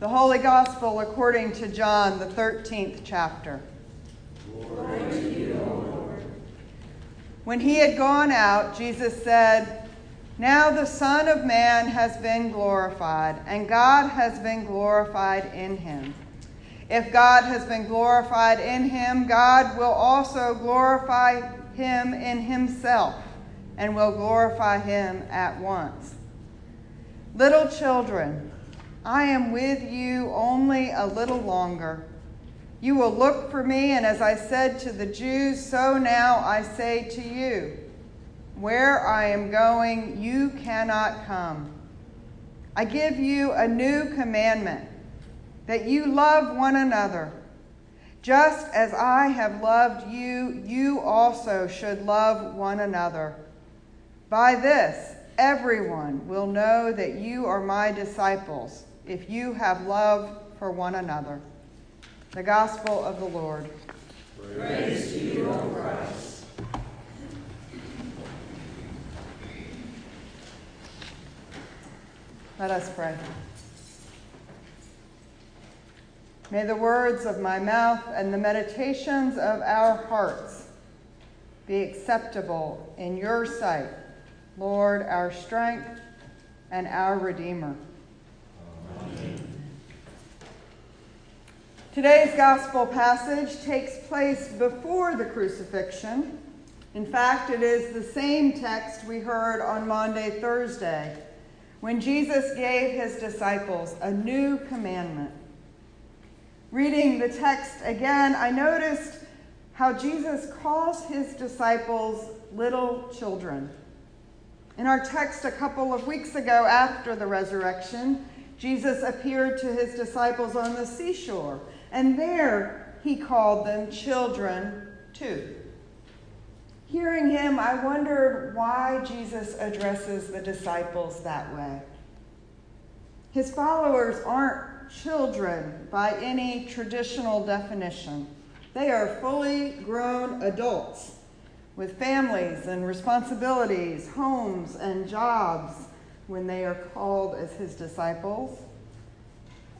The Holy Gospel according to John, the 13th chapter. when he had gone out, Jesus said, Now the Son of Man has been glorified, and God has been glorified in him. If God has been glorified in him, God will also glorify him in himself, and will glorify him at once. Little children, I am with you only a little longer. You will look for me, and as I said to the Jews, so now I say to you Where I am going, you cannot come. I give you a new commandment that you love one another. Just as I have loved you, you also should love one another. By this, everyone will know that you are my disciples if you have love for one another. The Gospel of the Lord. Praise to you, O Christ. Let us pray. May the words of my mouth and the meditations of our hearts be acceptable in your sight, Lord, our strength and our Redeemer. Today's gospel passage takes place before the crucifixion. In fact, it is the same text we heard on Maundy, Thursday, when Jesus gave his disciples a new commandment. Reading the text again, I noticed how Jesus calls his disciples little children. In our text a couple of weeks ago after the resurrection, Jesus appeared to his disciples on the seashore, and there he called them children too. Hearing him, I wondered why Jesus addresses the disciples that way. His followers aren't children by any traditional definition. They are fully grown adults with families and responsibilities, homes and jobs when they are called as his disciples,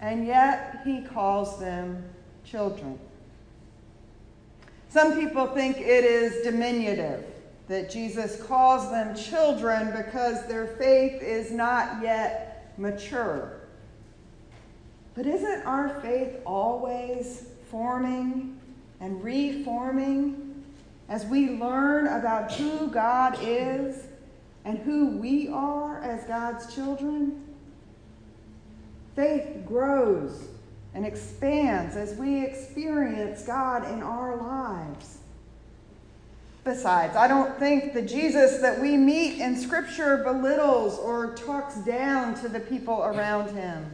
and yet he calls them children. Some people think it is diminutive that Jesus calls them children because their faith is not yet mature. But isn't our faith always forming and reforming as we learn about who God is and who we are as God's children? Faith grows and expands as we experience God in our lives. Besides, I don't think the Jesus that we meet in Scripture belittles or talks down to the people around him,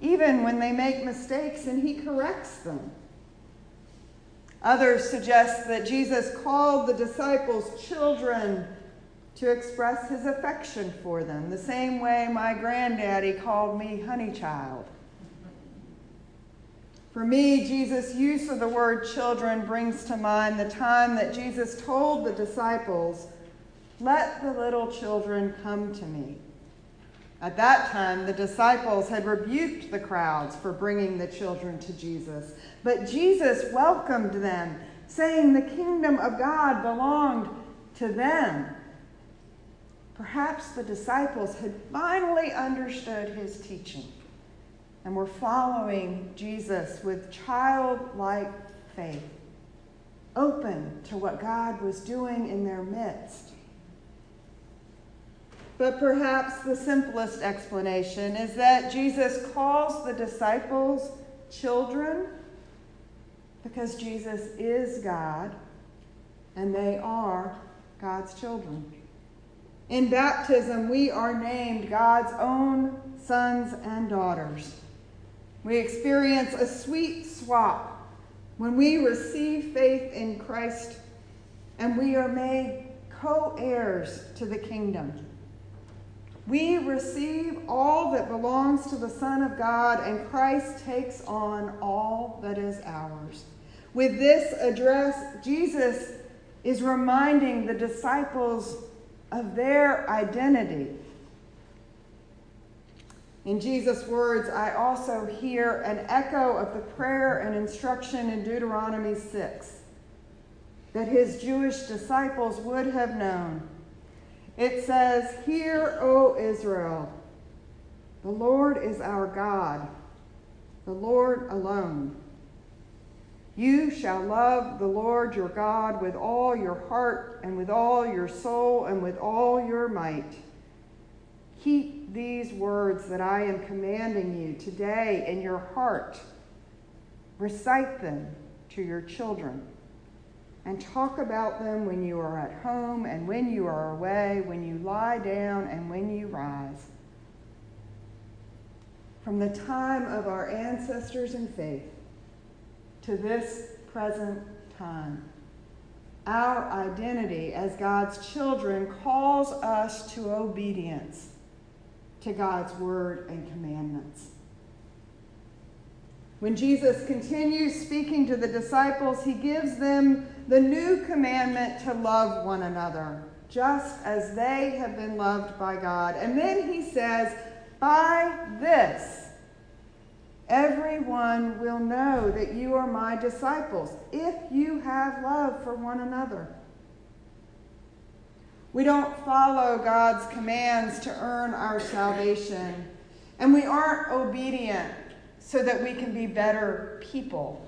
even when they make mistakes and he corrects them. Others suggest that Jesus called the disciples children to express his affection for them, the same way my granddaddy called me honey child. For me, Jesus' use of the word children brings to mind the time that Jesus told the disciples, Let the little children come to me. At that time, the disciples had rebuked the crowds for bringing the children to Jesus. But Jesus welcomed them, saying the kingdom of God belonged to them Perhaps the disciples had finally understood his teaching and were following Jesus with childlike faith, open to what God was doing in their midst. But perhaps the simplest explanation is that Jesus calls the disciples children because Jesus is God and they are God's children. In baptism, we are named God's own sons and daughters. We experience a sweet swap when we receive faith in Christ and we are made co heirs to the kingdom. We receive all that belongs to the Son of God, and Christ takes on all that is ours. With this address, Jesus is reminding the disciples of their identity. In Jesus' words, I also hear an echo of the prayer and instruction in Deuteronomy 6 that his Jewish disciples would have known. It says, Hear, O Israel, the Lord is our God, the Lord alone. You shall love the Lord your God with all your heart and with all your soul and with all your might. Keep these words that I am commanding you today in your heart. Recite them to your children and talk about them when you are at home and when you are away, when you lie down and when you rise. From the time of our ancestors in faith, to this present time. Our identity as God's children calls us to obedience to God's word and commandments. When Jesus continues speaking to the disciples, he gives them the new commandment to love one another, just as they have been loved by God. And then he says, By this, Everyone will know that you are my disciples if you have love for one another. We don't follow God's commands to earn our salvation, and we aren't obedient so that we can be better people.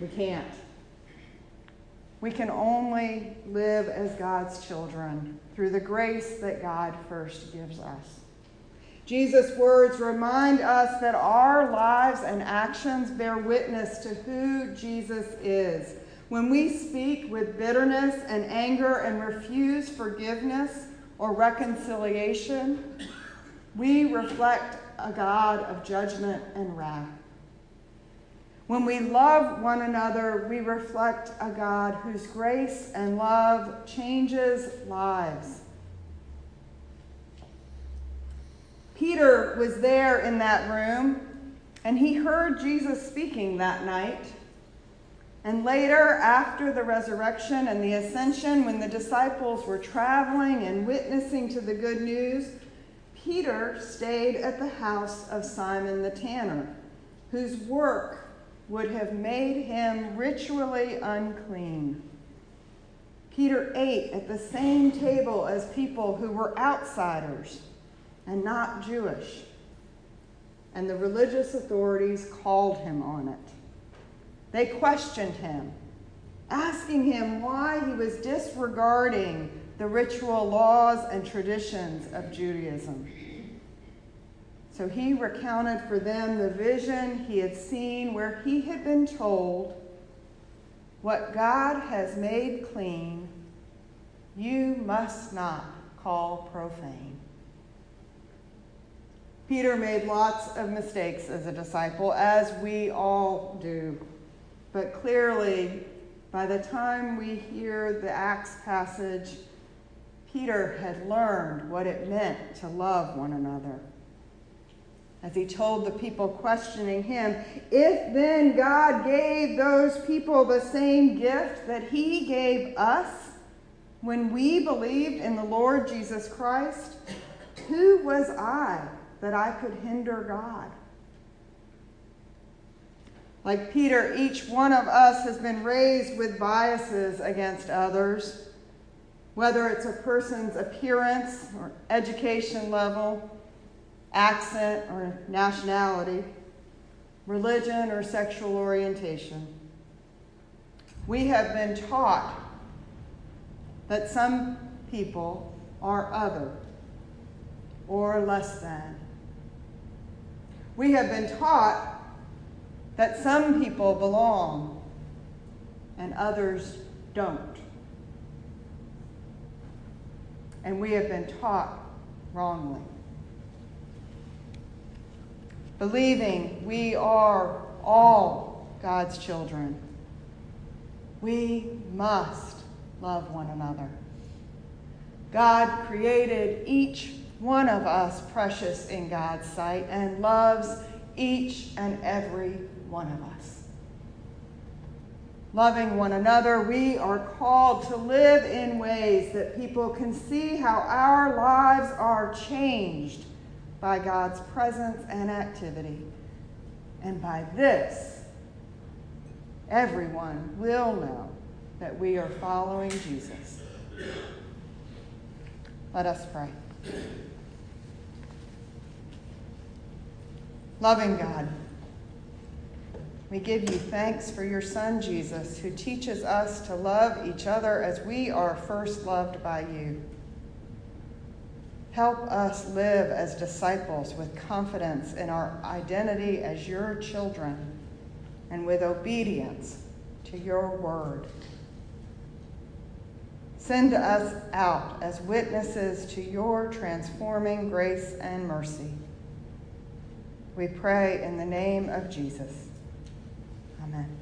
We can't. We can only live as God's children through the grace that God first gives us. Jesus' words remind us that our lives and actions bear witness to who Jesus is. When we speak with bitterness and anger and refuse forgiveness or reconciliation, we reflect a God of judgment and wrath. When we love one another, we reflect a God whose grace and love changes lives. Peter was there in that room, and he heard Jesus speaking that night. And later, after the resurrection and the ascension, when the disciples were traveling and witnessing to the good news, Peter stayed at the house of Simon the tanner, whose work would have made him ritually unclean. Peter ate at the same table as people who were outsiders and not Jewish. And the religious authorities called him on it. They questioned him, asking him why he was disregarding the ritual laws and traditions of Judaism. So he recounted for them the vision he had seen where he had been told, What God has made clean, you must not call profane. Peter made lots of mistakes as a disciple, as we all do. But clearly, by the time we hear the Acts passage, Peter had learned what it meant to love one another. As he told the people questioning him, if then God gave those people the same gift that he gave us when we believed in the Lord Jesus Christ, who was I that I could hinder God. Like Peter, each one of us has been raised with biases against others, whether it's a person's appearance or education level, accent or nationality, religion or sexual orientation. We have been taught that some people are other or less than we have been taught that some people belong and others don't. And we have been taught wrongly. Believing we are all God's children, we must love one another. God created each one of us precious in God's sight and loves each and every one of us. Loving one another, we are called to live in ways that people can see how our lives are changed by God's presence and activity. And by this, everyone will know that we are following Jesus. Let us pray. Loving God, we give you thanks for your Son, Jesus, who teaches us to love each other as we are first loved by you. Help us live as disciples with confidence in our identity as your children and with obedience to your word. Send us out as witnesses to your transforming grace and mercy. We pray in the name of Jesus. Amen.